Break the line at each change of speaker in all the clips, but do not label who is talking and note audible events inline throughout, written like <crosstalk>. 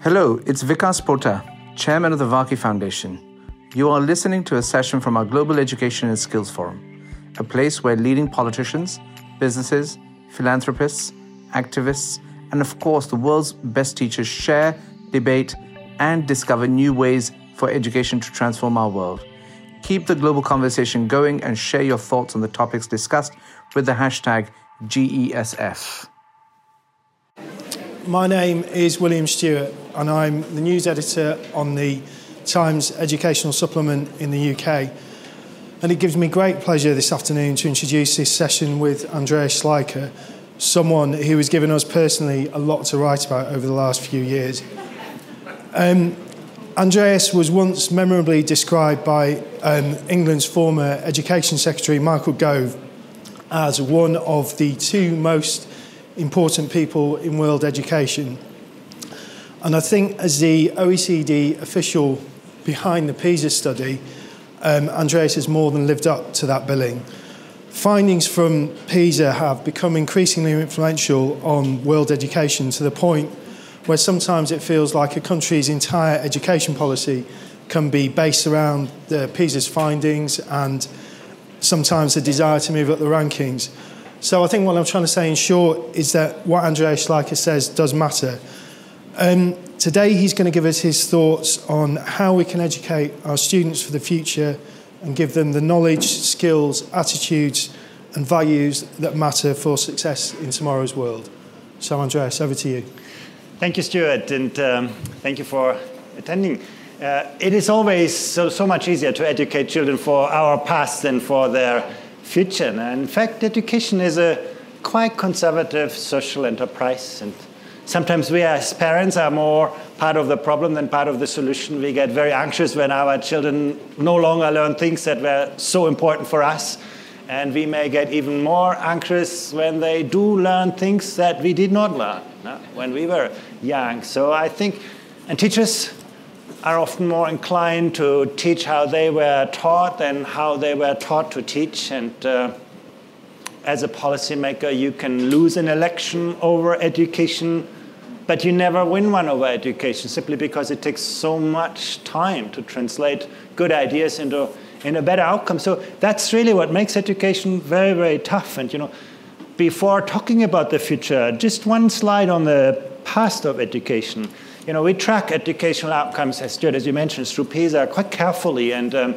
Hello, it's Vikas Pota, Chairman of the Varkey Foundation. You are listening to a session from our Global Education and Skills Forum, a place where leading politicians, businesses, philanthropists, activists, and of course the world's best teachers share, debate, and discover new ways for education to transform our world. Keep the global conversation going and share your thoughts on the topics discussed with the hashtag GESF.
My name is William Stewart, and I'm the news editor on the Times Educational Supplement in the UK. And it gives me great pleasure this afternoon to introduce this session with Andreas Schleicher, someone who has given us personally a lot to write about over the last few years. Um, Andreas was once memorably described by um, England's former Education Secretary Michael Gove as one of the two most important people in world education. And I think, as the OECD official behind the PISA study, um, Andreas has more than lived up to that billing. Findings from PISA have become increasingly influential on world education to the point where sometimes it feels like a country's entire education policy can be based around the PISA's findings and sometimes the desire to move up the rankings. So I think what I'm trying to say in short is that what Andreas Schleicher says does matter. Um, today he's going to give us his thoughts on how we can educate our students for the future and give them the knowledge, skills, attitudes and values that matter for success in tomorrow's world. So Andreas, over to you.
Thank you, Stewart, and um, thank you for attending. Uh, it is always so, so much easier to educate children for our past than for their future. And in fact, education is a quite conservative social enterprise. And sometimes we as parents are more part of the problem than part of the solution. We get very anxious when our children no longer learn things that were so important for us. And we may get even more anxious when they do learn things that we did not learn no, when we were young. So I think, and teachers are often more inclined to teach how they were taught than how they were taught to teach. And uh, as a policymaker, you can lose an election over education, but you never win one over education simply because it takes so much time to translate good ideas into in a better outcome. So that's really what makes education very, very tough. And you know, before talking about the future, just one slide on the past of education. You know, we track educational outcomes, as Stewart, as you mentioned, through PISA quite carefully. And um,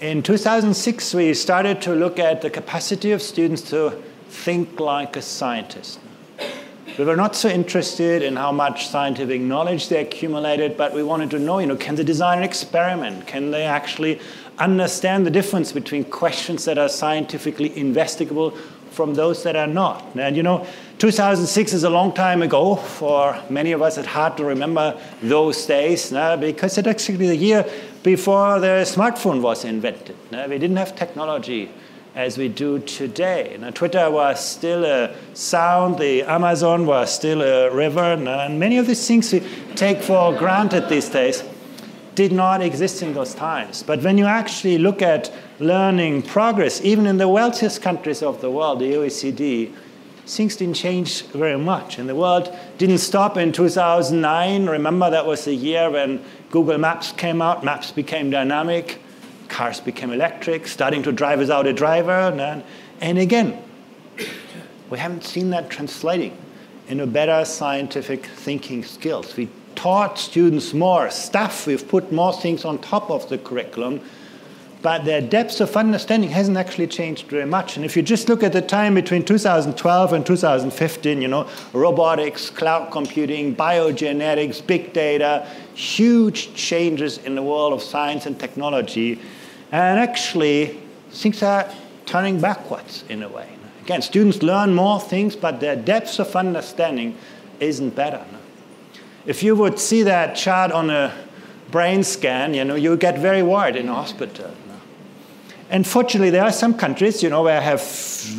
in 2006, we started to look at the capacity of students to think like a scientist. We were not so interested in how much scientific knowledge they accumulated, but we wanted to know, you know, can they design an experiment? Can they actually understand the difference between questions that are scientifically investigable from those that are not? And you know, 2006 is a long time ago. For many of us, it's hard to remember those days no? because it's actually the year before the smartphone was invented. No? We didn't have technology as we do today. Now, Twitter was still a sound, the Amazon was still a river, and many of these things we take for granted these days did not exist in those times. But when you actually look at learning progress, even in the wealthiest countries of the world, the OECD, things didn't change very much. And the world didn't stop in 2009. Remember, that was the year when Google Maps came out, maps became dynamic cars became electric, starting to drive without a driver. And, and again, we haven't seen that translating into better scientific thinking skills. We taught students more stuff, we've put more things on top of the curriculum, but their depth of understanding hasn't actually changed very much. And if you just look at the time between 2012 and 2015, you know, robotics, cloud computing, biogenetics, big data, huge changes in the world of science and technology. And actually, things are turning backwards in a way. Again, students learn more things, but their depth of understanding isn't better. If you would see that chart on a brain scan, you know, you get very worried in a hospital. And fortunately, there are some countries, you know, where have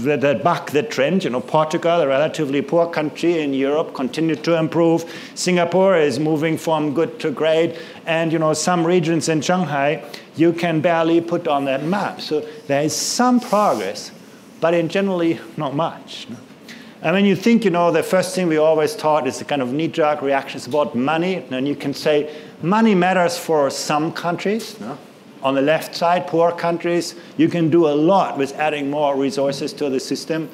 that buck the trend. You know, Portugal, a relatively poor country in Europe, continued to improve. Singapore is moving from good to great, and you know, some regions in Shanghai you can barely put on that map. So there is some progress, but in generally not much. And when you think, you know, the first thing we always taught is the kind of knee-jerk reactions about money. And you can say money matters for some countries. No? On the left side, poor countries, you can do a lot with adding more resources to the system.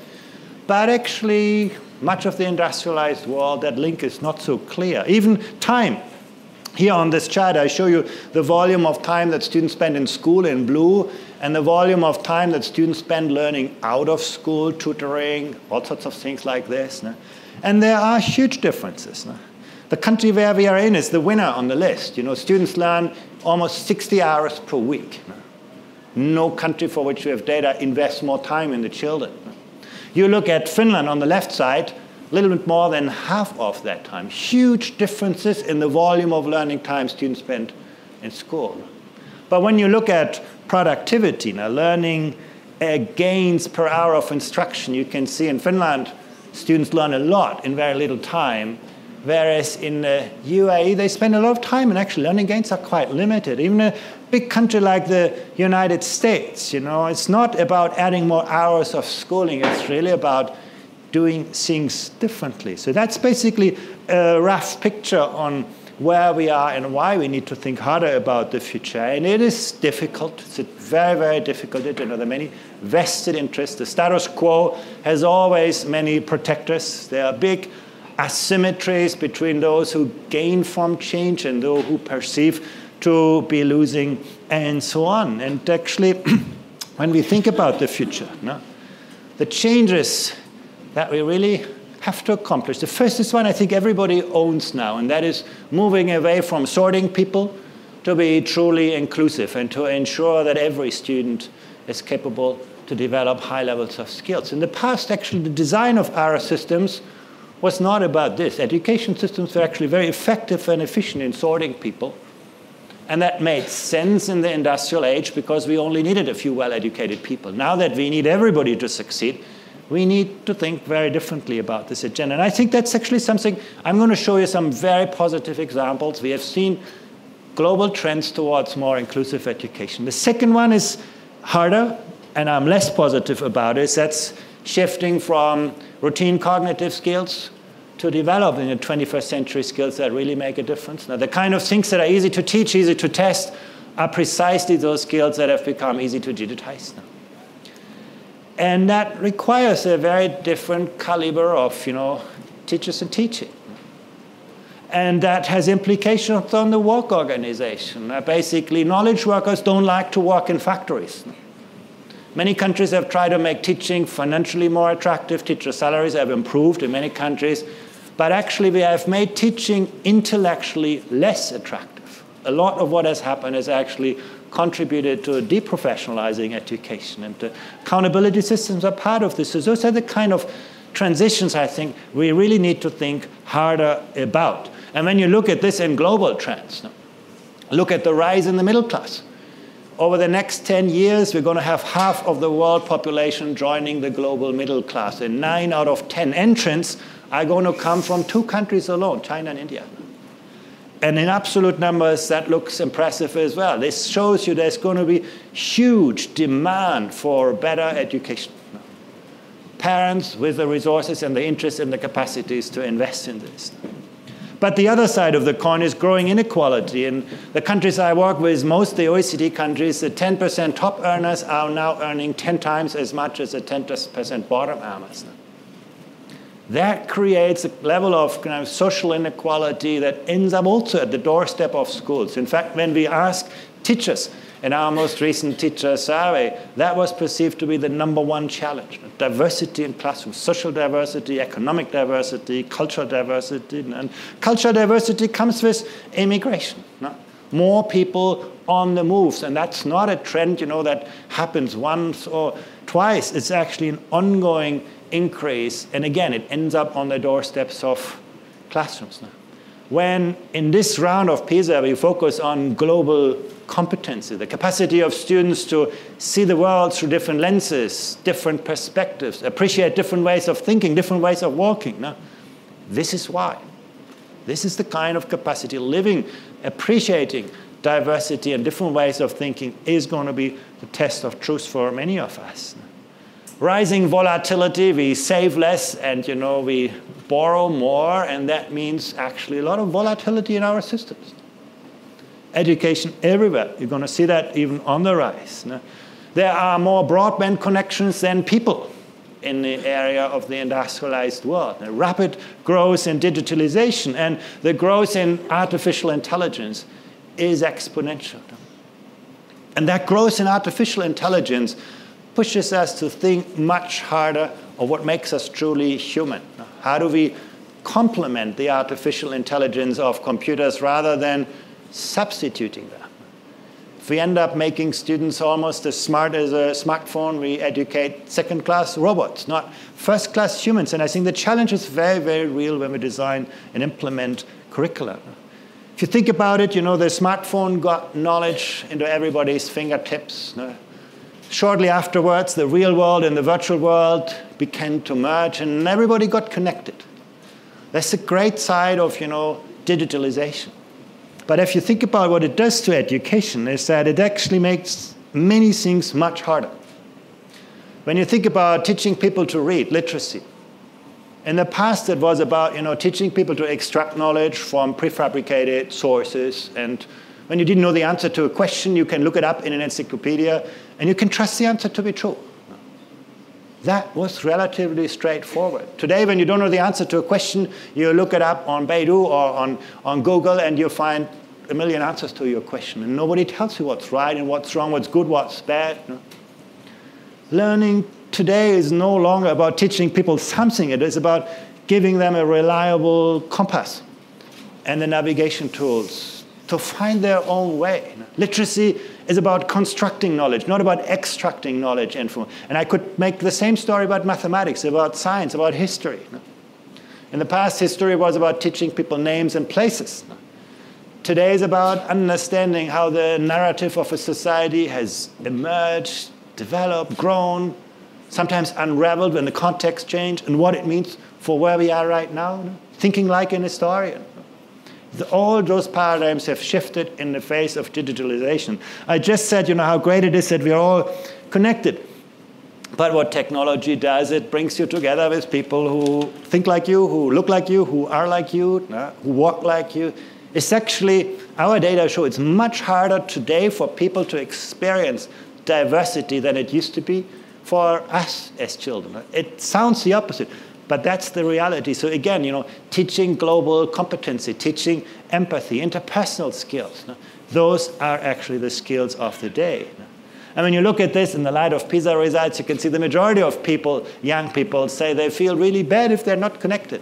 But actually, much of the industrialized world, that link is not so clear. Even time. Here on this chart, I show you the volume of time that students spend in school in blue and the volume of time that students spend learning out of school, tutoring, all sorts of things like this. No? And there are huge differences. No? The country where we are in is the winner on the list. You know, students learn almost 60 hours per week. No country for which we have data invests more time in the children. You look at Finland on the left side, a little bit more than half of that time. Huge differences in the volume of learning time students spend in school. But when you look at productivity, now learning uh, gains per hour of instruction, you can see in Finland, students learn a lot in very little time, whereas in uh, the UAE, they spend a lot of time and actually learning gains are quite limited. Even a big country like the United States, you know, it's not about adding more hours of schooling, it's really about doing things differently. So that's basically a rough picture on where we are and why we need to think harder about the future. And it is difficult. It's very, very difficult. You know, there are many vested interests. The status quo has always many protectors. There are big asymmetries between those who gain from change and those who perceive to be losing, and so on. And actually, <clears throat> when we think about the future, no, the changes that we really have to accomplish. The first is one I think everybody owns now, and that is moving away from sorting people to be truly inclusive and to ensure that every student is capable to develop high levels of skills. In the past, actually, the design of our systems was not about this. Education systems were actually very effective and efficient in sorting people. And that made sense in the industrial age because we only needed a few well educated people. Now that we need everybody to succeed, we need to think very differently about this agenda. And I think that's actually something I'm going to show you some very positive examples. We have seen global trends towards more inclusive education. The second one is harder, and I'm less positive about it. That's shifting from routine cognitive skills to developing the 21st century skills that really make a difference. Now, the kind of things that are easy to teach, easy to test, are precisely those skills that have become easy to digitize now. And that requires a very different caliber of, you know, teachers and teaching. And that has implications on the work organization. Basically, knowledge workers don't like to work in factories. Many countries have tried to make teaching financially more attractive. Teacher salaries have improved in many countries. But actually, we have made teaching intellectually less attractive. A lot of what has happened has actually contributed to deprofessionalizing education. And the accountability systems are part of this. So those are the kind of transitions I think we really need to think harder about. And when you look at this in global trends, look at the rise in the middle class. Over the next 10 years, we're going to have half of the world population joining the global middle class. And nine out of 10 entrants are going to come from two countries alone, China and India. And in absolute numbers, that looks impressive as well. This shows you there's going to be huge demand for better education. Parents with the resources and the interest and the capacities to invest in this. But the other side of the coin is growing inequality. In the countries I work with, most the OECD countries, the 10% top earners are now earning 10 times as much as the 10% bottom earners that creates a level of kind of social inequality that ends up also at the doorstep of schools. In fact, when we ask teachers in our most recent teacher survey, that was perceived to be the number one challenge. Diversity in classrooms, social diversity, economic diversity, cultural diversity. And cultural diversity comes with immigration. No? More people on the moves. And that's not a trend, you know, that happens once or twice. It's actually an ongoing increase, and again, it ends up on the doorsteps of classrooms now. When in this round of PISA we focus on global competency, the capacity of students to see the world through different lenses, different perspectives, appreciate different ways of thinking, different ways of walking. Now, this is why. This is the kind of capacity living, appreciating diversity and different ways of thinking is going to be the test of truth for many of us. Rising volatility, we save less and you know we borrow more, and that means actually a lot of volatility in our systems. Education everywhere. You're going to see that even on the rise. No? There are more broadband connections than people in the area of the industrialized world. The rapid growth in digitalization and the growth in artificial intelligence is exponential. And that growth in artificial intelligence pushes us to think much harder of what makes us truly human. How do we complement the artificial intelligence of computers rather than substituting them? If we end up making students almost as smart as a smartphone, we educate second class robots, not first class humans. And I think the challenge is very, very real when we design and implement curricula. If you think about it, you know, the smartphone got knowledge into everybody's fingertips. Shortly afterwards, the real world and the virtual world began to merge, and everybody got connected. That's the great side of you know digitalization. But if you think about what it does to education, is that it actually makes many things much harder. When you think about teaching people to read, literacy, in the past it was about you know teaching people to extract knowledge from prefabricated sources and when you didn't know the answer to a question, you can look it up in an encyclopedia and you can trust the answer to be true. That was relatively straightforward. Today, when you don't know the answer to a question, you look it up on Baidu or on, on Google and you find a million answers to your question. And nobody tells you what's right and what's wrong, what's good, what's bad. Learning today is no longer about teaching people something, it is about giving them a reliable compass and the navigation tools to find their own way. Literacy is about constructing knowledge, not about extracting knowledge. And, and I could make the same story about mathematics, about science, about history. In the past, history was about teaching people names and places. Today is about understanding how the narrative of a society has emerged, developed, grown, sometimes unraveled when the context changed, and what it means for where we are right now. Thinking like an historian. The, all those paradigms have shifted in the face of digitalization. I just said, you know, how great it is that we are all connected. But what technology does, it brings you together with people who think like you, who look like you, who are like you, uh, who walk like you. It's actually, our data show it's much harder today for people to experience diversity than it used to be for us as children. It sounds the opposite. But that's the reality. So again, you know, teaching global competency, teaching empathy, interpersonal skills, no? those are actually the skills of the day. And when you look at this in the light of PISA results, you can see the majority of people, young people, say they feel really bad if they're not connected.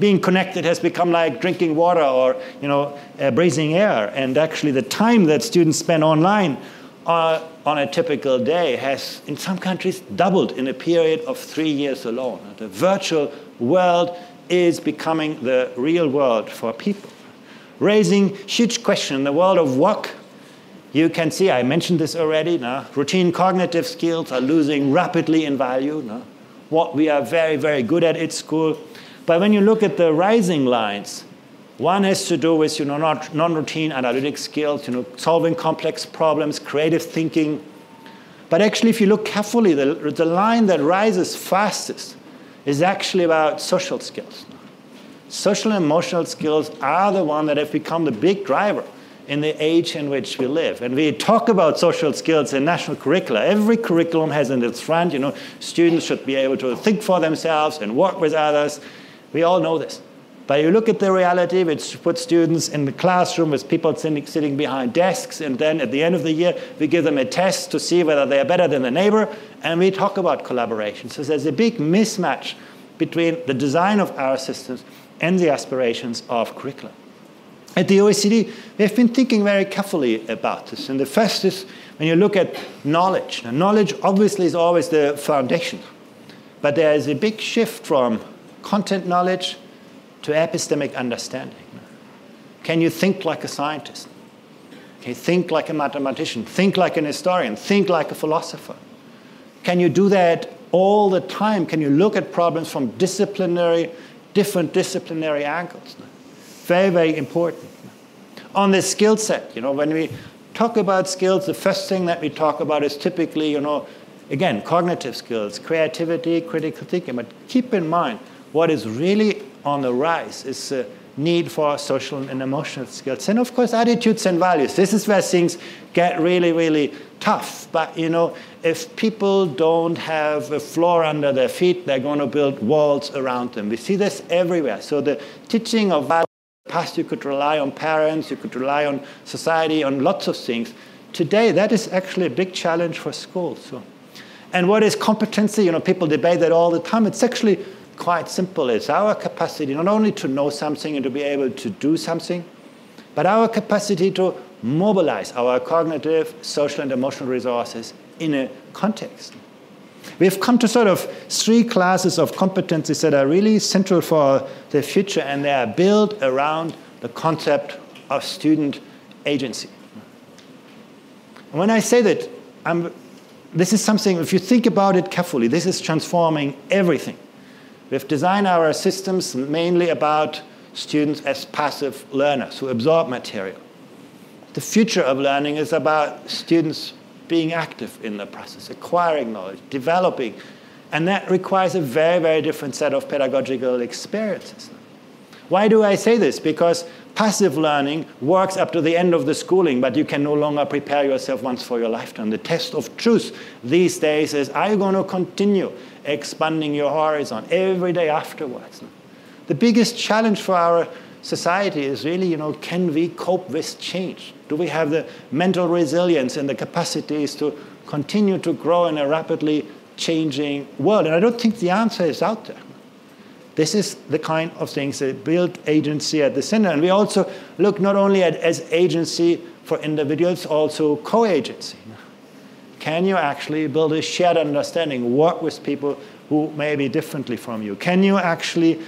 Being connected has become like drinking water or you know, uh, breathing air. And actually, the time that students spend online uh, on a typical day has, in some countries, doubled in a period of three years alone. The virtual world is becoming the real world for people, raising huge questions in the world of work. You can see, I mentioned this already, no? routine cognitive skills are losing rapidly in value. No? What we are very, very good at at school. But when you look at the rising lines, one has to do with you know, non-routine analytic skills, you know, solving complex problems, creative thinking. But actually, if you look carefully, the, the line that rises fastest is actually about social skills. Social and emotional skills are the one that have become the big driver in the age in which we live. And we talk about social skills in national curricula. Every curriculum has in its front, you know, students should be able to think for themselves and work with others. We all know this. But you look at the reality, which puts students in the classroom with people sitting, behind desks, and then at the end of the year, we give them a test to see whether they are better than the neighbor, and we talk about collaboration. So there's a big mismatch between the design of our systems and the aspirations of curriculum. At the OECD, we've been thinking very carefully about this. And the first is when you look at knowledge. Now, knowledge obviously is always the foundation, but there is a big shift from content knowledge to epistemic understanding. Can you think like a scientist? Can you think like a mathematician? Think like an historian? Think like a philosopher? Can you do that all the time? Can you look at problems from disciplinary, different disciplinary angles? Very, very important. On the skill set, you know, when we talk about skills, the first thing that we talk about is typically, you know, again, cognitive skills, creativity, critical thinking. But keep in mind, what is really on the rise is the need for social and emotional skills. And of course, attitudes and values. This is where things get really, really tough. But you know, if people don't have a floor under their feet, they're going to build walls around them. We see this everywhere. So the teaching of values, past you could rely on parents, you could rely on society, on lots of things. Today, that is actually a big challenge for schools. So. And what is competency? You know, people debate that all the time. It's actually quite simple. It's our capacity not only to know something and to be able to do something, but our capacity to mobilize our cognitive, social, and emotional resources in a context. We've come to sort of three classes of competencies that are really central for the future, and they are built around the concept of student agency. When I say that, I'm, this is something, if you think about it carefully, this is transforming everything. We've designed our systems mainly about students as passive learners who absorb material. The future of learning is about students being active in the process, acquiring knowledge, developing, and that requires a very, very different set of pedagogical experiences. Why do I say this? Because passive learning works up to the end of the schooling, but you can no longer prepare yourself once for your lifetime. The test of truth these days is are you going to continue expanding your horizon every day afterwards? The biggest challenge for our society is really, you know, can we cope with change? Do we have the mental resilience and the capacities to continue to grow in a rapidly changing world? And I don't think the answer is out there. This is the kind of things that build agency at the center. And we also look not only at as agency for individuals, also co-agency. Can you actually build a shared understanding, work with people who may be differently from you? Can you actually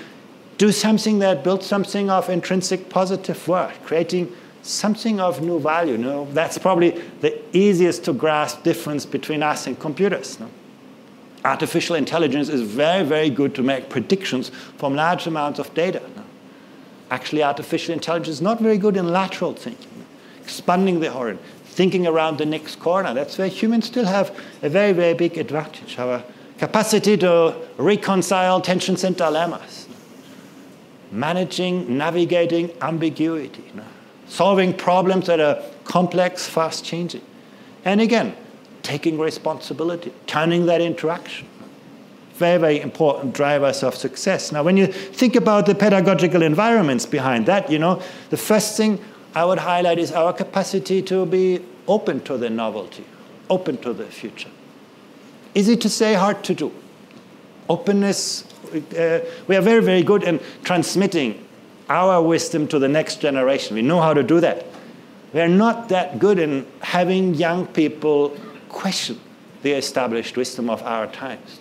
do something that builds something of intrinsic positive worth, creating something of new value? No? That's probably the easiest to grasp difference between us and computers. No? artificial intelligence is very, very good to make predictions from large amounts of data. Actually, artificial intelligence is not very good in lateral thinking, expanding the horizon, thinking around the next corner. That's where humans still have a very, very big advantage. Our capacity to reconcile tensions and dilemmas, managing, navigating ambiguity, solving problems that are complex, fast changing. And again, taking responsibility, turning that into action. Very, very important drivers of success. Now, when you think about the pedagogical environments behind that, you know, the first thing I would highlight is our capacity to be open to the novelty, open to the future. Easy to say, hard to do. Openness, uh, we are very, very good in transmitting our wisdom to the next generation. We know how to do that. We are not that good in having young people question the established wisdom of our times.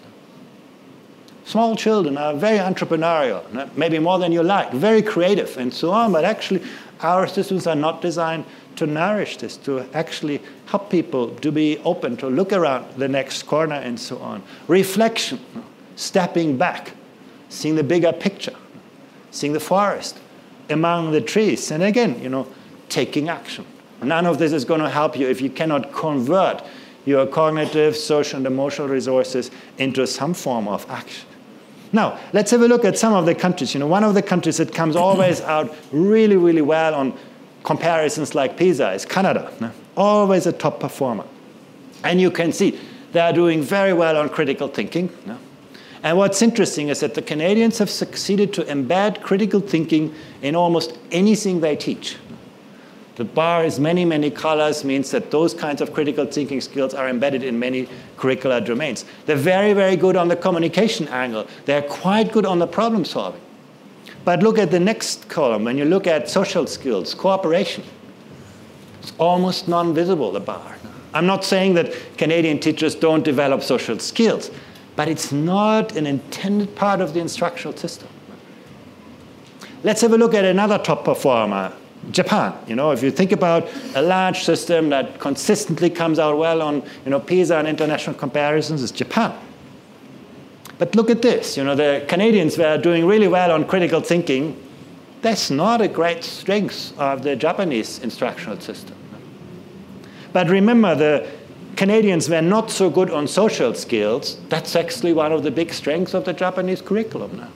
Small children are very entrepreneurial, maybe more than you like, very creative and so on, but actually, our systems are not designed to nourish this, to actually help people to be open, to look around the next corner and so on. Reflection, stepping back, seeing the bigger picture, seeing the forest among the trees, and again, you know, taking action. None of this is going to help you if you cannot convert your cognitive, social, and emotional resources into some form of action. Now, let's have a look at some of the countries. You know, one of the countries that comes <coughs> always out really, really well on comparisons like PISA is Canada. No? Always a top performer. And you can see they are doing very well on critical thinking. No? And what's interesting is that the Canadians have succeeded to embed critical thinking in almost anything they teach. The bar is many, many colors means that those kinds of critical thinking skills are embedded in many curricular domains. They're very, very good on the communication angle. They're quite good on the problem solving. But look at the next column. When you look at social skills, cooperation, it's almost non-visible, the bar. I'm not saying that Canadian teachers don't develop social skills, but it's not an intended part of the instructional system. Let's have a look at another top performer, Japan. You know, if you think about a large system that consistently comes out well on you know, PISA and international comparisons, it's Japan. But look at this. You know, the Canadians were doing really well on critical thinking. That's not a great strength of the Japanese instructional system. But remember, the Canadians were not so good on social skills, that's actually one of the big strengths of the Japanese curriculum now.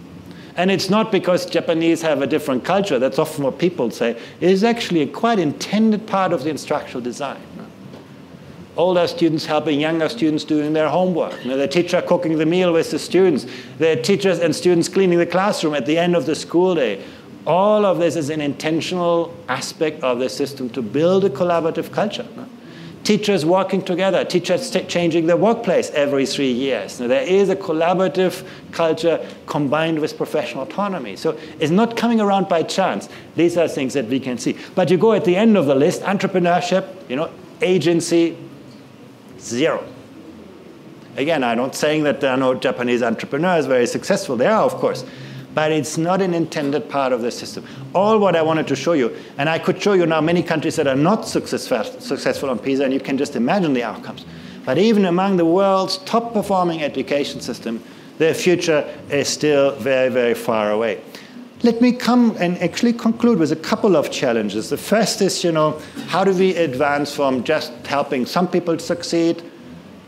And it's not because Japanese have a different culture, that's often what people say. It is actually a quite intended part of the instructional design. Older students helping younger students doing their homework. You know, the teacher cooking the meal with the students. The teachers and students cleaning the classroom at the end of the school day. All of this is an intentional aspect of the system to build a collaborative culture. Teachers working together, teachers changing their workplace every three years. Now, there is a collaborative culture combined with professional autonomy. So it's not coming around by chance. These are things that we can see. But you go at the end of the list, entrepreneurship, you know, agency, zero. Again, I'm not saying that there are no Japanese entrepreneurs very successful. They are, of course but it's not an intended part of the system. All what I wanted to show you, and I could show you now many countries that are not successful, successful on PISA, and you can just imagine the outcomes. But even among the world's top performing education system, their future is still very, very far away. Let me come and actually conclude with a couple of challenges. The first is, you know, how do we advance from just helping some people succeed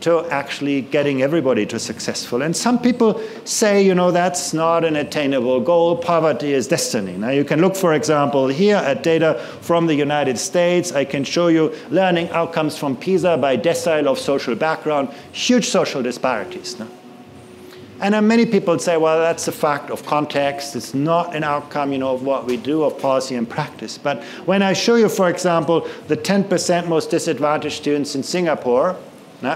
to actually getting everybody to successful. And some people say, you know, that's not an attainable goal. Poverty is destiny. Now, you can look, for example, here at data from the United States. I can show you learning outcomes from PISA by decile of social background, huge social disparities. No? And then many people say, well, that's a fact of context. It's not an outcome, you know, of what we do, of policy and practice. But when I show you, for example, the 10% most disadvantaged students in Singapore,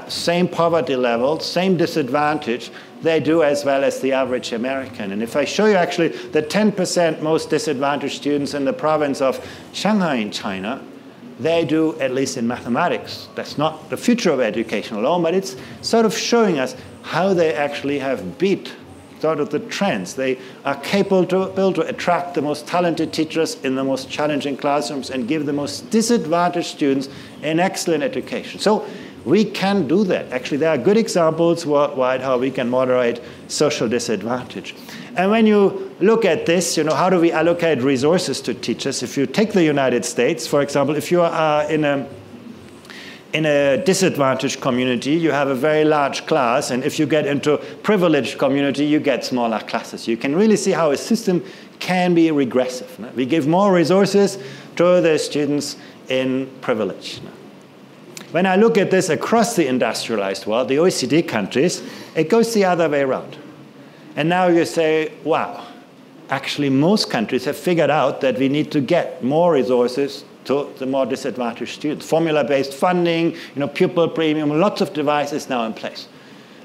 same poverty level, same disadvantage, they do as well as the average American. And if I show you actually the 10% most disadvantaged students in the province of Shanghai in China, they do at least in mathematics. That's not the future of education alone, but it's sort of showing us how they actually have beat sort of the trends. They are capable to, able to attract the most talented teachers in the most challenging classrooms and give the most disadvantaged students an excellent education. So we can do that. Actually, there are good examples worldwide how we can moderate social disadvantage. And when you look at this, you know, how do we allocate resources to teachers? If you take the United States, for example, if you are in a in a disadvantaged community, you have a very large class, and if you get into privileged community, you get smaller classes. You can really see how a system can be regressive. We give more resources to the students in privilege. When I look at this across the industrialized world, the OECD countries, it goes the other way around. And now you say, wow, actually, most countries have figured out that we need to get more resources to the more disadvantaged students. Formula based funding, you know, pupil premium, lots of devices now in place.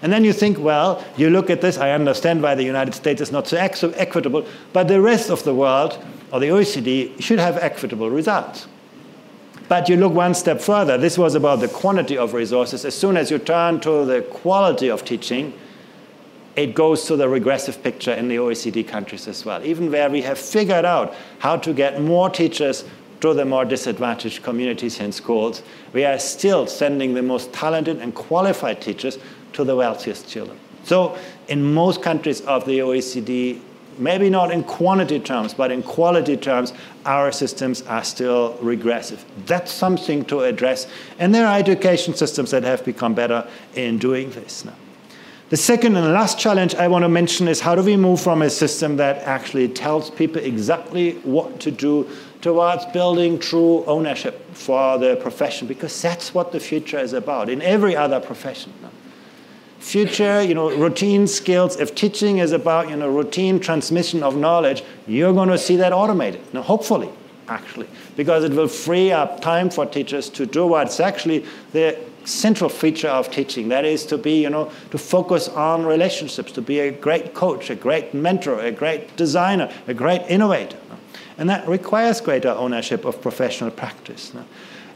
And then you think, well, you look at this, I understand why the United States is not so equitable, but the rest of the world, or the OECD, should have equitable results. But you look one step further. This was about the quantity of resources. As soon as you turn to the quality of teaching, it goes to the regressive picture in the OECD countries as well. Even where we have figured out how to get more teachers to the more disadvantaged communities in schools, we are still sending the most talented and qualified teachers to the wealthiest children. So, in most countries of the OECD, maybe not in quantity terms, but in quality terms, our systems are still regressive. That's something to address. And there are education systems that have become better in doing this now. The second and last challenge I want to mention is how do we move from a system that actually tells people exactly what to do towards building true ownership for the profession? Because that's what the future is about in every other profession future, you know, routine skills, if teaching is about, you know, routine transmission of knowledge, you're going to see that automated. Now, hopefully, actually, because it will free up time for teachers to do what's actually the central feature of teaching. That is to be, you know, to focus on relationships, to be a great coach, a great mentor, a great designer, a great innovator. And that requires greater ownership of professional practice.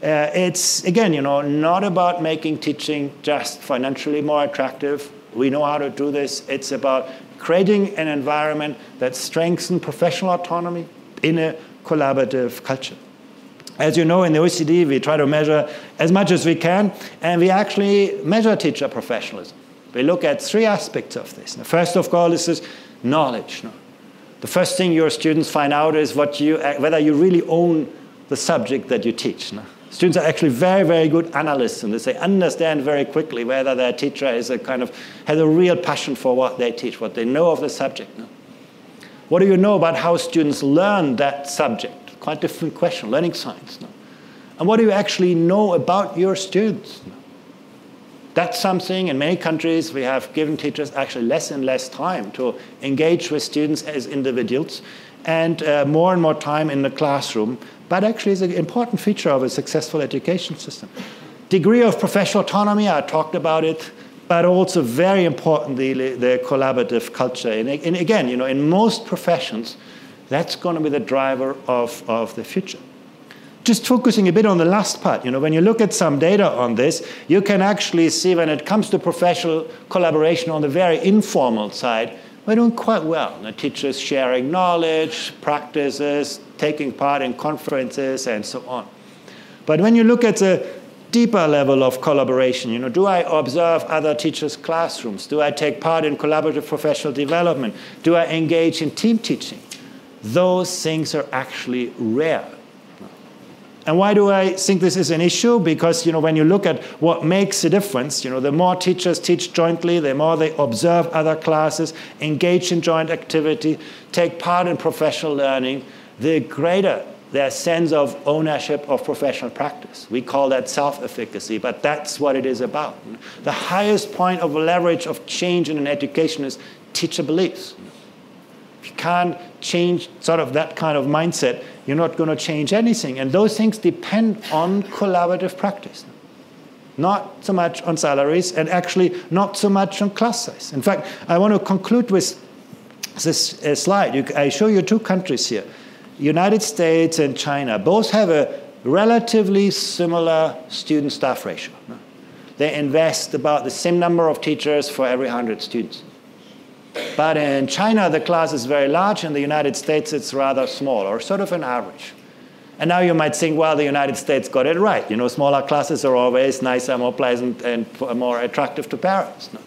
Uh, it's, again, you know, not about making teaching just financially more attractive. We know how to do this. It's about creating an environment that strengthens professional autonomy in a collaborative culture. As you know, in the OECD, we try to measure as much as we can, and we actually measure teacher professionalism. We look at three aspects of this. The first of all is this knowledge. The first thing your students find out is what you, whether you really own the subject that you teach. Students are actually very, very good analysts, and they understand very quickly whether their teacher is a kind of has a real passion for what they teach, what they know of the subject. No? What do you know about how students learn that subject? Quite different question, learning science. No? And what do you actually know about your students? No? That's something in many countries we have given teachers actually less and less time to engage with students as individuals and uh, more and more time in the classroom, but actually is an important feature of a successful education system. Degree of professional autonomy, I talked about it, but also very importantly, the collaborative culture. And, and again, you know, in most professions, that's going to be the driver of, of the future just focusing a bit on the last part, you know, when you look at some data on this, you can actually see when it comes to professional collaboration on the very informal side, we're doing quite well. The teachers sharing knowledge, practices, taking part in conferences, and so on. But when you look at the deeper level of collaboration, you know, do I observe other teachers' classrooms? Do I take part in collaborative professional development? Do I engage in team teaching? Those things are actually rare and why do I think this is an issue? Because you know, when you look at what makes a difference, you know, the more teachers teach jointly, the more they observe other classes, engage in joint activity, take part in professional learning, the greater their sense of ownership of professional practice. We call that self-efficacy, but that's what it is about. The highest point of leverage of change in an education is teacher beliefs. If you can't change sort of that kind of mindset, you're not going to change anything. And those things depend on collaborative practice. Not so much on salaries, and actually not so much on class size. In fact, I want to conclude with this uh, slide. You, I show you two countries here United States and China. Both have a relatively similar student staff ratio. They invest about the same number of teachers for every 100 students. But in China, the class is very large. In the United States, it's rather small, or sort of an average. And now you might think, well, the United States got it right. You know, smaller classes are always nicer, more pleasant, and more attractive to parents. No?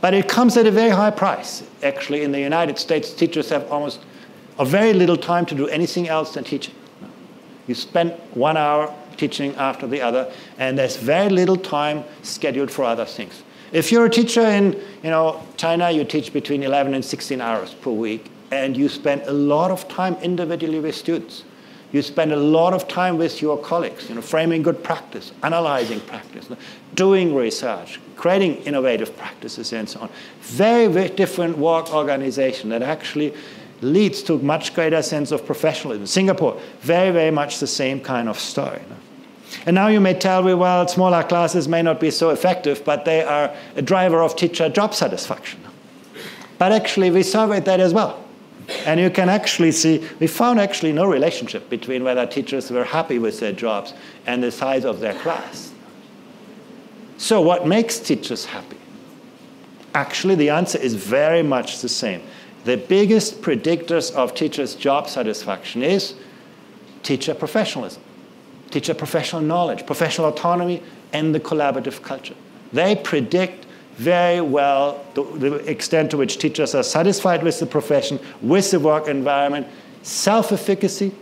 But it comes at a very high price. Actually, in the United States, teachers have almost a very little time to do anything else than teaching. No? You spend one hour teaching after the other, and there's very little time scheduled for other things. If you're a teacher in you know, China, you teach between 11 and 16 hours per week, and you spend a lot of time individually with students. You spend a lot of time with your colleagues, you know, framing good practice, analyzing practice, doing research, creating innovative practices, and so on. Very, very different work organization that actually leads to much greater sense of professionalism. Singapore, very, very much the same kind of story. And now you may tell me, well, smaller classes may not be so effective, but they are a driver of teacher job satisfaction. But actually, we surveyed that as well. And you can actually see, we found actually no relationship between whether teachers were happy with their jobs and the size of their class. So, what makes teachers happy? Actually, the answer is very much the same. The biggest predictors of teachers' job satisfaction is teacher professionalism teacher professional knowledge, professional autonomy, and the collaborative culture. They predict very well the, the, extent to which teachers are satisfied with the profession, with the work environment, self efficacy,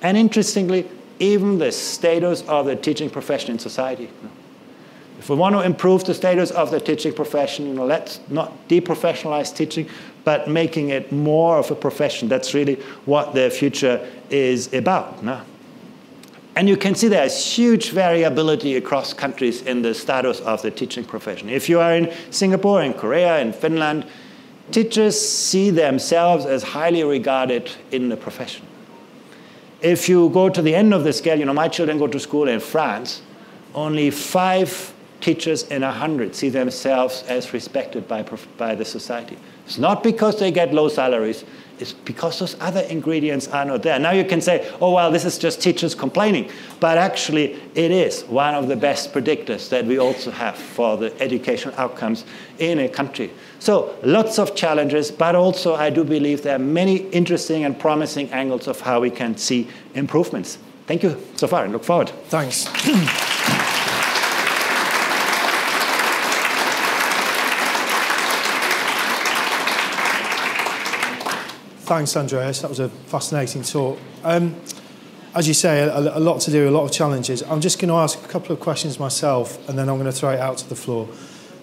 and interestingly, even the status of the teaching profession in society. If we want to improve the status of the teaching profession, you know, let's not deprofessionalize teaching, but making it more of a profession. That's really what the future is about. And you can see there's huge variability across countries in the status of the teaching profession. If you are in Singapore, in Korea, in Finland, teachers see themselves as highly regarded in the profession. If you go to the end of the scale, you know, my children go to school in France, only five teachers in a hundred see themselves as respected by, by the society. It's not because they get low salaries, is because those other ingredients are not there. Now you can say, oh, well, this is just teachers complaining. But actually, it is one of the best predictors that we also have for the educational outcomes in a country. So lots of challenges, but also I do believe there are many interesting and promising angles of how we can see improvements. Thank you so far and look forward.
Thanks. <clears throat> Thanks, Andreas. That was a fascinating talk. Um, as you say, a, a, lot to do, a lot of challenges. I'm just going to ask a couple of questions myself, and then I'm going to throw it out to the floor.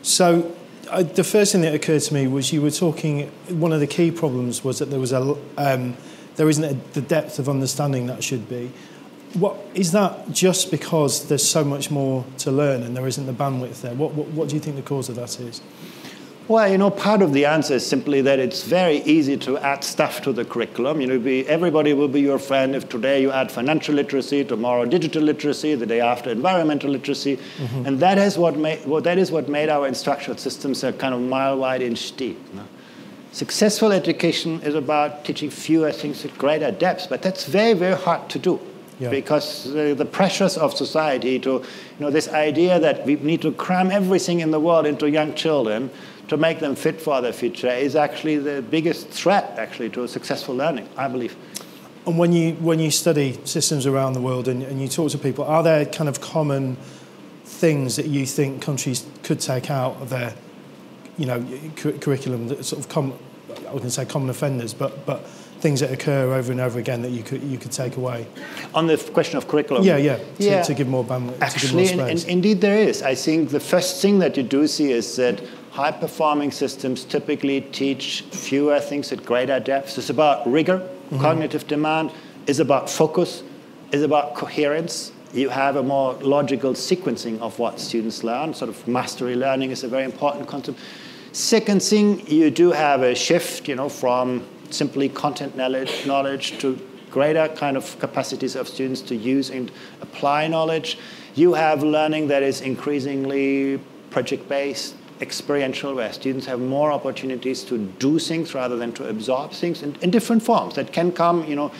So, uh, the first thing that occurred to me was you were talking. One of the key problems was that there was a um, there isn't a, the depth of understanding that should be. What is that? Just because there's so much more to learn and there isn't the bandwidth there. What, what, what do you think the cause of that is?
Well, you know, part of the answer is simply that it's very easy to add stuff to the curriculum. You know, be, everybody will be your friend if today you add financial literacy, tomorrow digital literacy, the day after environmental literacy, mm-hmm. and that is what made well, that is what made our instructional systems a kind of mile wide, inch deep. Know? Successful education is about teaching fewer things at greater depths, but that's very, very hard to do. Yeah. Because the, the, pressures of society to, you know, this idea that we need to cram everything in the world into young children to make them fit for the future is actually the biggest threat, actually, to successful learning, I believe.
And when you, when you study systems around the world and, and you talk to people, are there kind of common things that you think countries could take out of their you know, cu- curriculum that sort of, com- I can say common offenders, but, but things that occur over and over again that you could you could take away.
On the question of curriculum.
Yeah, yeah. To, yeah. to give more bandwidth.
Actually,
more
in, in, indeed, there is. I think the first thing that you do see is that high performing systems typically teach fewer things at greater depths. It's about rigor, mm-hmm. cognitive demand, is about focus, is about coherence. You have a more logical sequencing of what students learn. Sort of mastery learning is a very important concept. Second thing, you do have a shift, you know, from simply content knowledge, knowledge to greater kind of capacities of students to use and apply knowledge. You have learning that is increasingly project-based, experiential, where students have more opportunities to do things rather than to absorb things in, in different forms that can come, you know,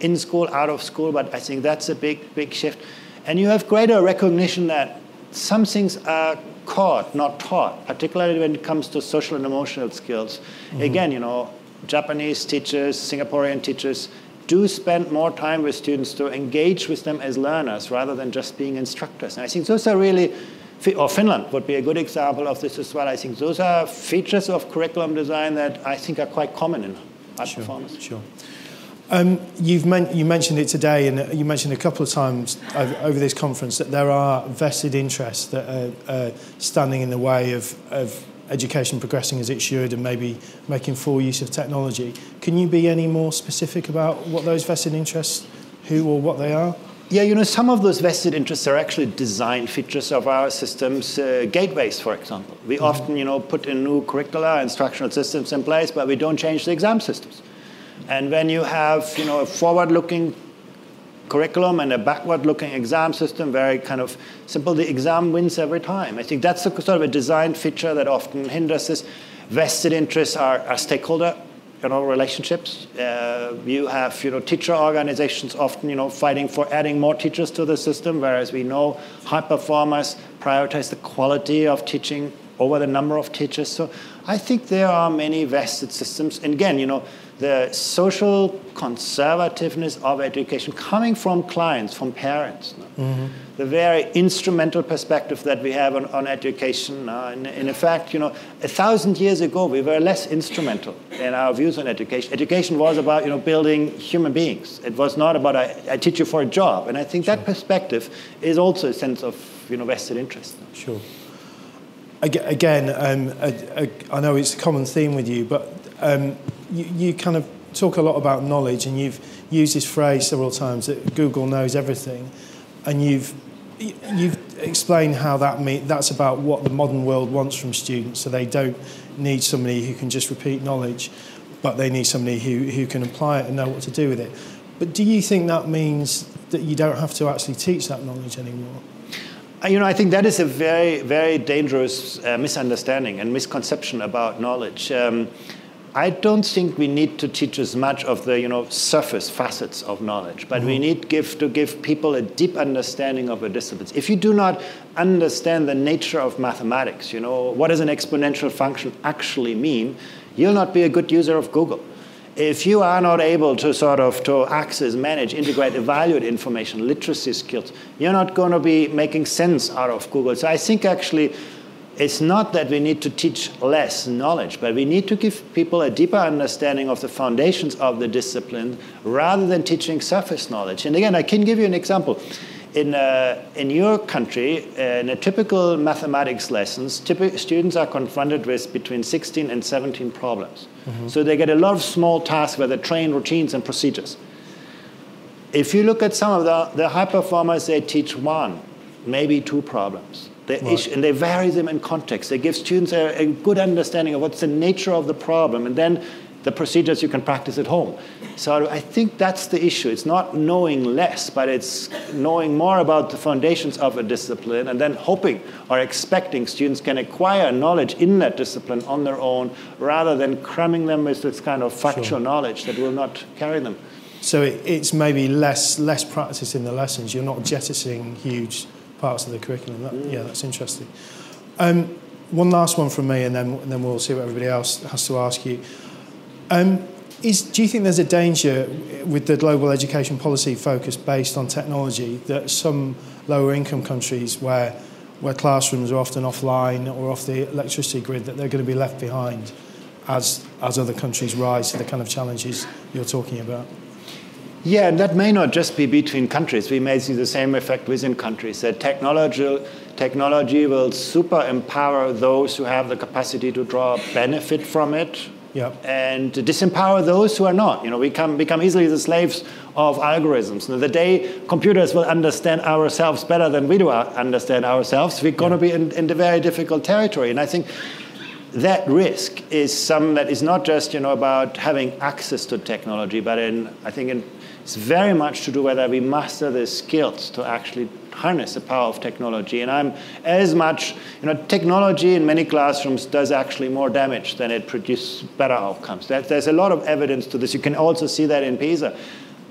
in school, out of school. But I think that's a big, big shift. And you have greater recognition that some things are caught, not taught, particularly when it comes to social and emotional skills. Mm-hmm. Again, you know, Japanese teachers, Singaporean teachers do spend more time with students to engage with them as learners rather than just being instructors. And I think those are really, or Finland would be a good example of this as well. I think those are features of curriculum design that I think are quite common in high
sure,
performance.
Sure. Um, you've men- you mentioned it today, and you mentioned a couple of times over, over this conference that there are vested interests that are uh, standing in the way of, of education progressing as it should and maybe making full use of technology. Can you be any more specific about what those vested interests, who or what they are?
Yeah, you know, some of those vested interests are actually design features of our systems, uh, gateways, for example. We mm-hmm. often, you know, put in new curricula, instructional systems in place, but we don't change the exam systems. And when you have, you know, a forward-looking curriculum and a backward-looking exam system, very kind of simple. The exam wins every time. I think that's a, sort of a design feature that often hinders this. Vested interests are, are stakeholder you know, relationships. Uh, you have you know, teacher organizations often you know, fighting for adding more teachers to the system, whereas we know high performers prioritize the quality of teaching over the number of teachers. So I think there are many vested systems. And again, you know, the social conservativeness of education coming from clients, from parents. No? Mm-hmm. The very instrumental perspective that we have on, on education. Uh, in, in fact, you know, a thousand years ago, we were less instrumental in our views on education. Education was about, you know, building human beings. It was not about, I, I teach you for a job. And I think sure. that perspective is also a sense of, you know, vested interest.
Sure. Again, um, I, I, I know it's a common theme with you, but um, you, you kind of talk a lot about knowledge, and you've used this phrase several times that Google knows everything, and you've you've explained how that mean, that's about what the modern world wants from students. So they don't need somebody who can just repeat knowledge, but they need somebody who, who can apply it and know what to do with it. But do you think that means that you don't have to actually teach that knowledge anymore?
Uh, you know, I think that is a very, very dangerous uh, misunderstanding and misconception about knowledge. Um, I don't think we need to teach as much of the you know surface facets of knowledge, but mm-hmm. we need give, to give people a deep understanding of the disciplines. If you do not understand the nature of mathematics, you know what does an exponential function actually mean, you'll not be a good user of Google. If you are not able to sort of to access, manage, integrate, evaluate information, literacy skills, you're not going to be making sense out of Google. So I think actually it's not that we need to teach less knowledge, but we need to give people a deeper understanding of the foundations of the discipline rather than teaching surface knowledge. And again, I can give you an example. In, uh, in your country, uh, in a typical mathematics lessons, typical students are confronted with between 16 and 17 problems. Mm-hmm. So they get a lot of small tasks where they train routines and procedures. If you look at some of the, the high performers, they teach one, maybe two problems they right. issue, and they vary them in context. They give students a, a, good understanding of what's the nature of the problem, and then the procedures you can practice at home. So I think that's the issue. It's not knowing less, but it's knowing more about the foundations of a discipline, and then hoping or expecting students can acquire knowledge in that discipline on their own, rather than cramming them with this kind of factual sure. knowledge that will not carry them.
So it, it's maybe less less practice in the lessons. You're not jettisoning huge parts of the curriculum. That. Yeah, that's interesting. Um, one last one from me, and then and then we'll see what everybody else has to ask you. Um, is, do you think there's a danger with the global education policy focus based on technology that some lower income countries where where classrooms are often offline or off the electricity grid that they're going to be left behind as as other countries rise to the kind of challenges you're talking about?
Yeah, and that may not just be between countries. We may see the same effect within countries that technology, technology will super empower those who have the capacity to draw benefit from it. Yep. And disempower those who are not. You know, we can become easily the slaves of algorithms. Now, the day computers will understand ourselves better than we do uh, understand ourselves, we're going to be in, in the very difficult territory. And I think that risk is some that is not just you know about having access to technology, but in I think in it's very much to do whether we master the skills to actually harness the power of technology. And I'm as much, you know, technology in many classrooms does actually more damage than it produces better outcomes. There's a lot of evidence to this. You can also see that in PISA.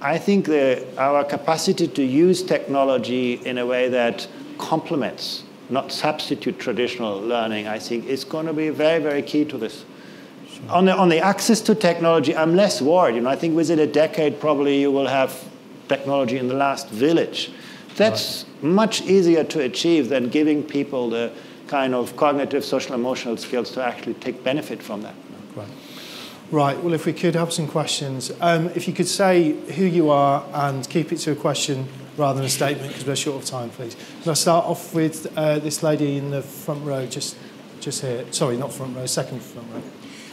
I think the, our capacity to use technology in a way that complements, not substitute traditional learning, I think is going to be very, very key to this on the, on the access to technology, I'm less worried. You know, I think within a decade, probably you will have technology in the last village. That's right. much easier to achieve than giving people the kind of cognitive, social, emotional skills to actually take benefit from that.
Right. Right. Well, if we could have some questions. Um, if you could say who you are and keep it to a question rather than a statement because we're short of time, please. Can I start off with uh, this lady in the front row, just, just here? Sorry, not front row, second front row.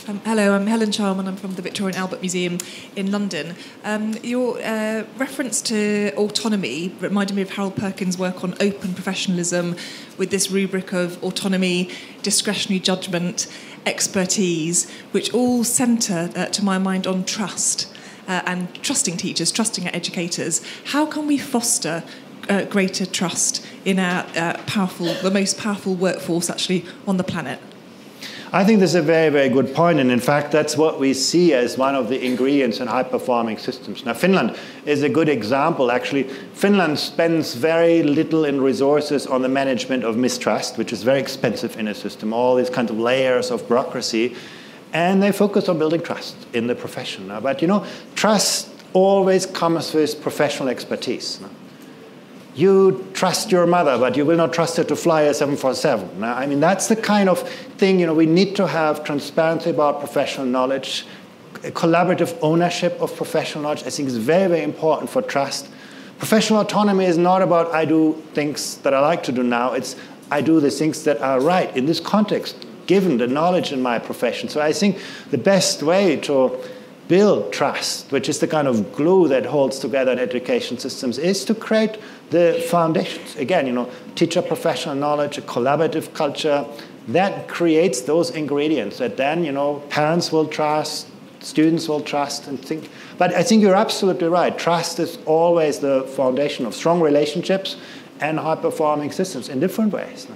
Um, hello, I'm Helen Charman. I'm from the Victoria and Albert Museum in London. Um, your uh, reference to autonomy reminded me of Harold Perkins' work on open professionalism with this rubric of autonomy, discretionary judgment, expertise, which all centre, uh, to my mind, on trust. Uh, and trusting teachers, trusting our educators. How can we foster uh, greater trust in our uh, powerful, the most powerful workforce actually on the planet?
I think this is a very, very good point, and in fact, that's what we see as one of the ingredients in high performing systems. Now, Finland is a good example. Actually, Finland spends very little in resources on the management of mistrust, which is very expensive in a system, all these kinds of layers of bureaucracy, and they focus on building trust in the profession. But you know, trust always comes with professional expertise. You trust your mother, but you will not trust her to fly a 747. Now, I mean, that's the kind of thing, you know, we need to have transparency about professional knowledge, collaborative ownership of professional knowledge, I think is very, very important for trust. Professional autonomy is not about I do things that I like to do now, it's I do the things that are right in this context, given the knowledge in my profession. So I think the best way to build trust, which is the kind of glue that holds together education systems, is to create the foundations. Again, you know, teacher professional knowledge, a collaborative culture, that creates those ingredients that then, you know, parents will trust, students will trust and think. But I think you're absolutely right. Trust is always the foundation of strong relationships and high performing systems in different ways.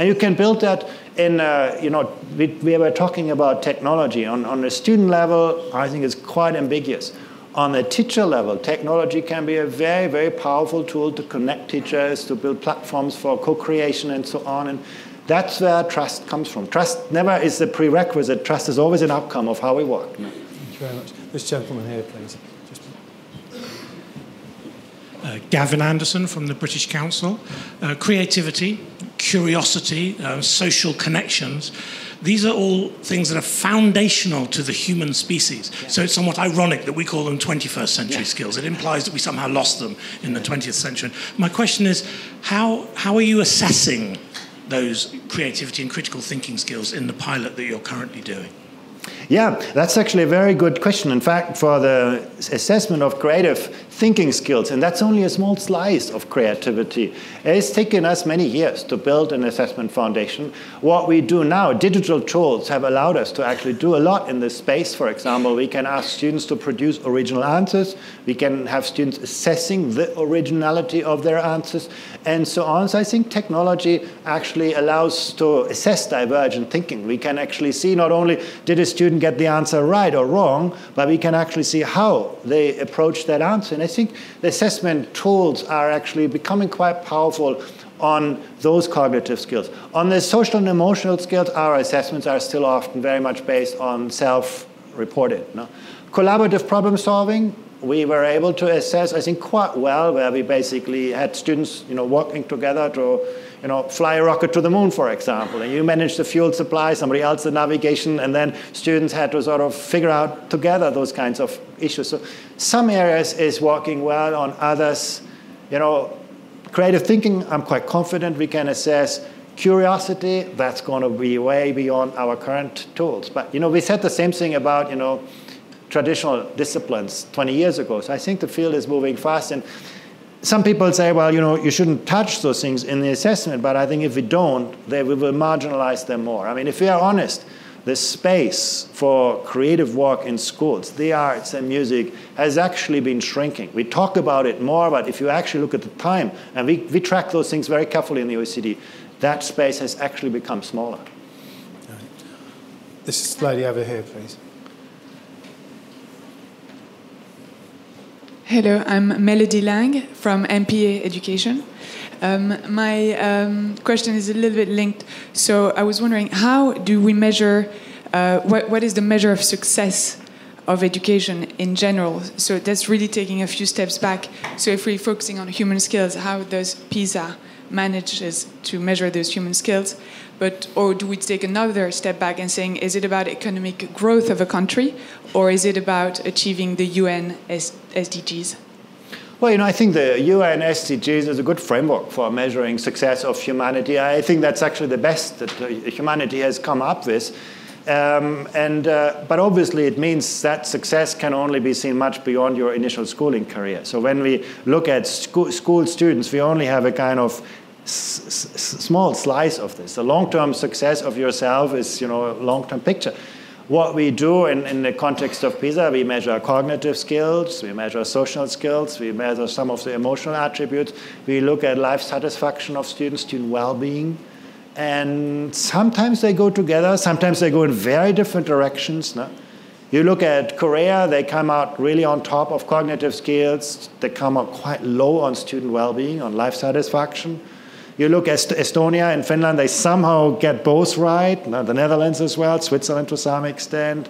And you can build that in, uh, you know, we, we were talking about technology. On, on a student level, I think it's quite ambiguous. On the teacher level, technology can be a very, very powerful tool to connect teachers, to build platforms for co creation, and so on. And that's where trust comes from. Trust never is a prerequisite, trust is always an outcome of how we work.
Thank you very much. This gentleman here, please.
Uh, Gavin Anderson from the British Council. Uh, creativity curiosity, uh, social connections. These are all things that are foundational to the human species. Yeah. So it's somewhat ironic that we call them 21st century yeah. skills. It implies that we somehow lost them in the 20th century. My question is how, how are you assessing those creativity and critical thinking skills in the pilot that you're currently doing?
Yeah, that's actually a very good question. In fact, for the assessment of creative thinking skills, and that's only a small slice of creativity, it's taken us many years to build an assessment foundation. What we do now, digital tools have allowed us to actually do a lot in this space. For example, we can ask students to produce original answers, we can have students assessing the originality of their answers, and so on. So I think technology actually allows to assess divergent thinking. We can actually see not only did a student get the answer right or wrong, but we can actually see how they approach that answer. And I think the assessment tools are actually becoming quite powerful on those cognitive skills. On the social and emotional skills, our assessments are still often very much based on self reported. No? Collaborative problem solving, we were able to assess, I think, quite well, where we basically had students you know, working together to you know, fly a rocket to the moon, for example, and you manage the fuel supply, somebody else the navigation, and then students had to sort of figure out together those kinds of issues. So some areas is working well, on others, you know, creative thinking, I'm quite confident we can assess. Curiosity, that's going to be way beyond our current tools. But, you know, we said the same thing about, you know, traditional disciplines 20 years ago. So I think the field is moving fast. And some people say, well, you know, you shouldn't touch those things in the assessment, but I think if we don't, they, we will marginalize them more. I mean, if we are honest, the space for creative work in schools, the arts and music, has actually been shrinking. We talk about it more, but if you actually look at the time, and we, we track those things very carefully in the OECD, that space has actually become smaller.
This is lady over here, please.
Hello, I'm Melody Lang from MPA Education. Um, my um, question is a little bit linked. So I was wondering, how do we measure, uh, what, what is the measure of success of education in general? So that's really taking a few steps back. So if we're focusing on human skills, how does PISA manages to measure those human skills? But or do we take another step back and saying, is it about economic growth of a country, or is it about achieving the UN SDGs?
Well, you know, I think the UN SDGs is a good framework for measuring success of humanity. I think that's actually the best that humanity has come up with. Um, and, uh, but obviously, it means that success can only be seen much beyond your initial schooling career. So when we look at school, school students, we only have a kind of small slice of this. The long-term success of yourself is, you know, a long-term picture. What we do in, in the context of PISA, we measure cognitive skills, we measure social skills, we measure some of the emotional attributes. We look at life satisfaction of students, student well-being. And sometimes they go together, sometimes they go in very different directions. No? You look at Korea, they come out really on top of cognitive skills. They come out quite low on student well being, on life satisfaction. You look at Estonia and Finland, they somehow get both right. Uh, the Netherlands as well, Switzerland to some extent.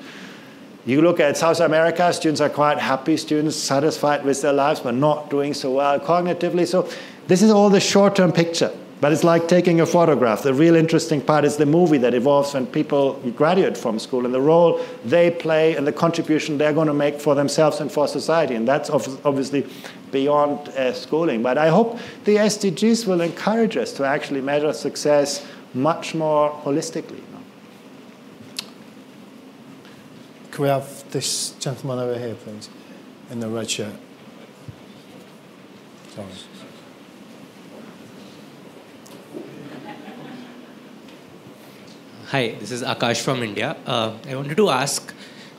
You look at South America, students are quite happy, students satisfied with their lives, but not doing so well cognitively. So, this is all the short term picture. But it's like taking a photograph. The real interesting part is the movie that evolves when people graduate from school and the role they play and the contribution they're going to make for themselves and for society. And that's obviously beyond uh, schooling. But I hope the SDGs will encourage us to actually measure success much more holistically.
Can we have this gentleman over here, please, in the red shirt? Sorry.
Hi, this is Akash from India. Uh, I wanted to ask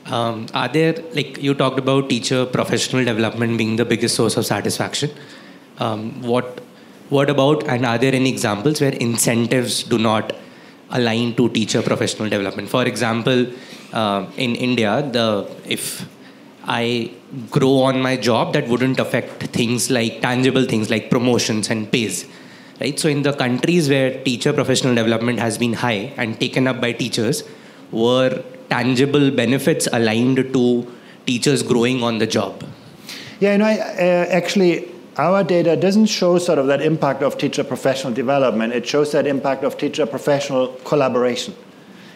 um, are there, like you talked about teacher professional development being the biggest source of satisfaction? Um, what, what about, and are there any examples where incentives do not align to teacher professional development? For example, uh, in India, the if I grow on my job, that wouldn't affect things like tangible things like promotions and pays right? So in the countries where teacher professional development has been high and taken up by teachers, were tangible benefits aligned to teachers growing on the job?
Yeah, you know, I, uh, actually, our data doesn't show sort of that impact of teacher professional development. It shows that impact of teacher professional collaboration.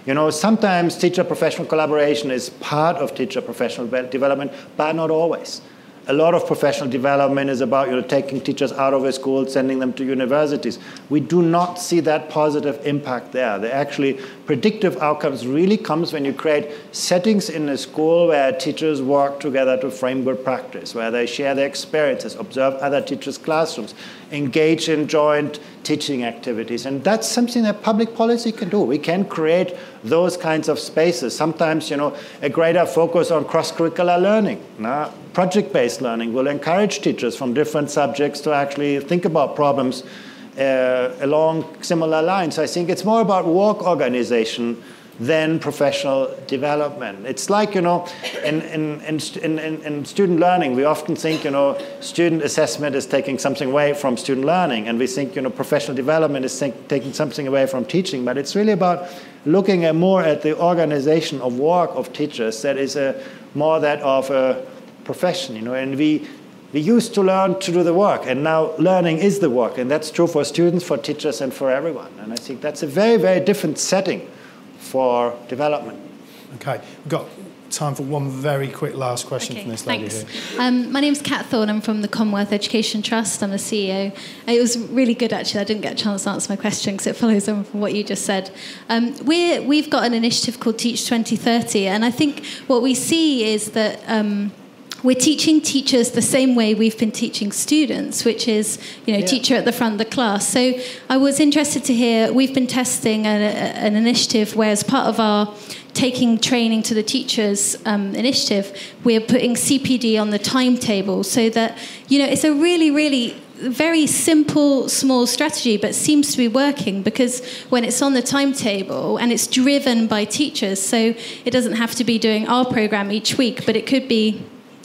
You know, sometimes teacher professional collaboration is part of teacher professional development, but not always a lot of professional development is about you know, taking teachers out of a school, sending them to universities. We do not see that positive impact there. The actually predictive outcomes really comes when you create settings in a school where teachers work together to frame good practice, where they share their experiences, observe other teachers' classrooms, engage in joint teaching activities. And that's something that public policy can do. We can create those kinds of spaces. Sometimes, you know, a greater focus on cross-curricular learning. Project-based learning will encourage teachers from different subjects to actually think about problems uh, along similar lines. I think it's more about work organization than professional development. It's like, you know, in, in, in, in, student learning, we often think, you know, student assessment is taking something away from student learning, and we think, you know, professional development is taking something away from teaching, but it's really about looking at more at the organization of work of teachers that is a, more that of a profession, you know, and we, we used to learn to do the work, and now learning is the work, and that's true for students, for teachers, and for everyone. And I think that's a very, very different setting for development.
Okay, we've got time for one very quick last question okay, from this lady
thanks. here. Um, my name's Kat Thorne. I'm from the Commonwealth Education Trust. I'm the CEO. It was really good, actually. I didn't get a chance to answer my question because it follows on from what you just said. Um, we're, we've got an initiative called Teach 2030, and I think what we see is that. Um, we're teaching teachers the same way we've been teaching students, which is, you know, yeah. teacher at the front of the class. So I was interested to hear we've been testing a, an initiative where, as part of our taking training to the teachers um, initiative, we're putting CPD on the timetable so that, you know, it's a really, really very simple, small strategy, but seems to be working because when it's on the timetable and it's driven by teachers, so it doesn't have to be doing our program each week, but it could be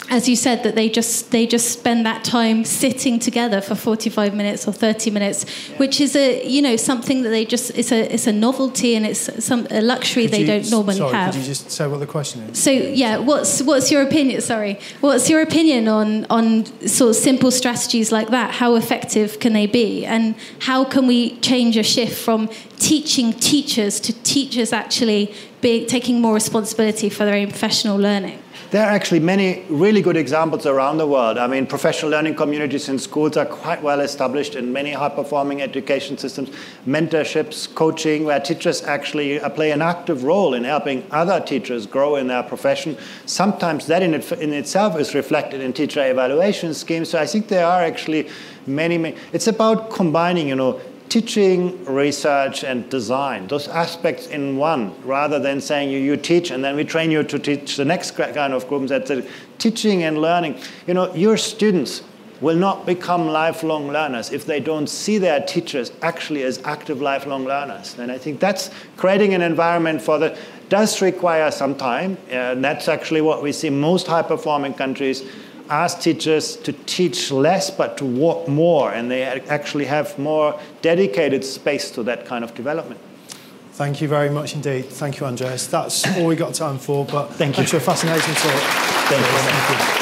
as you said, that they just they just spend that time sitting together for 45 minutes or 30 minutes, which is a you know something that they just it's a it's a novelty and it's some a luxury could they you, don't normally
sorry,
have.
Could you just say what the question is?
So yeah, what's what's your opinion? Sorry, what's your opinion on on sort of simple strategies like that? How effective can they be, and how can we change a shift from teaching teachers to teachers actually be, taking more responsibility for their own professional learning?
There are actually many really good examples around the world. I mean, professional learning communities in schools are quite well established in many high performing education systems, mentorships, coaching, where teachers actually uh, play an active role in helping other teachers grow in their profession. Sometimes that in, it, in itself is reflected in teacher evaluation schemes. So I think there are actually many, many. It's about combining, you know, teaching, research, and design, those aspects in one, rather than saying you, you teach and then we train you to teach the next kind of groups. That's teaching and learning. You know, your students will not become lifelong learners if they don't see their teachers actually as active lifelong learners. And I think that's creating an environment for that does require some time. And that's actually what we see most high performing countries ask teachers to teach less but to work more, and they actually have more dedicated space to that kind of development.
Thank you very much indeed. Thank you, Andreas. That's all we got time for, but
thank you.
for a fascinating talk.
Thank you. Thank you.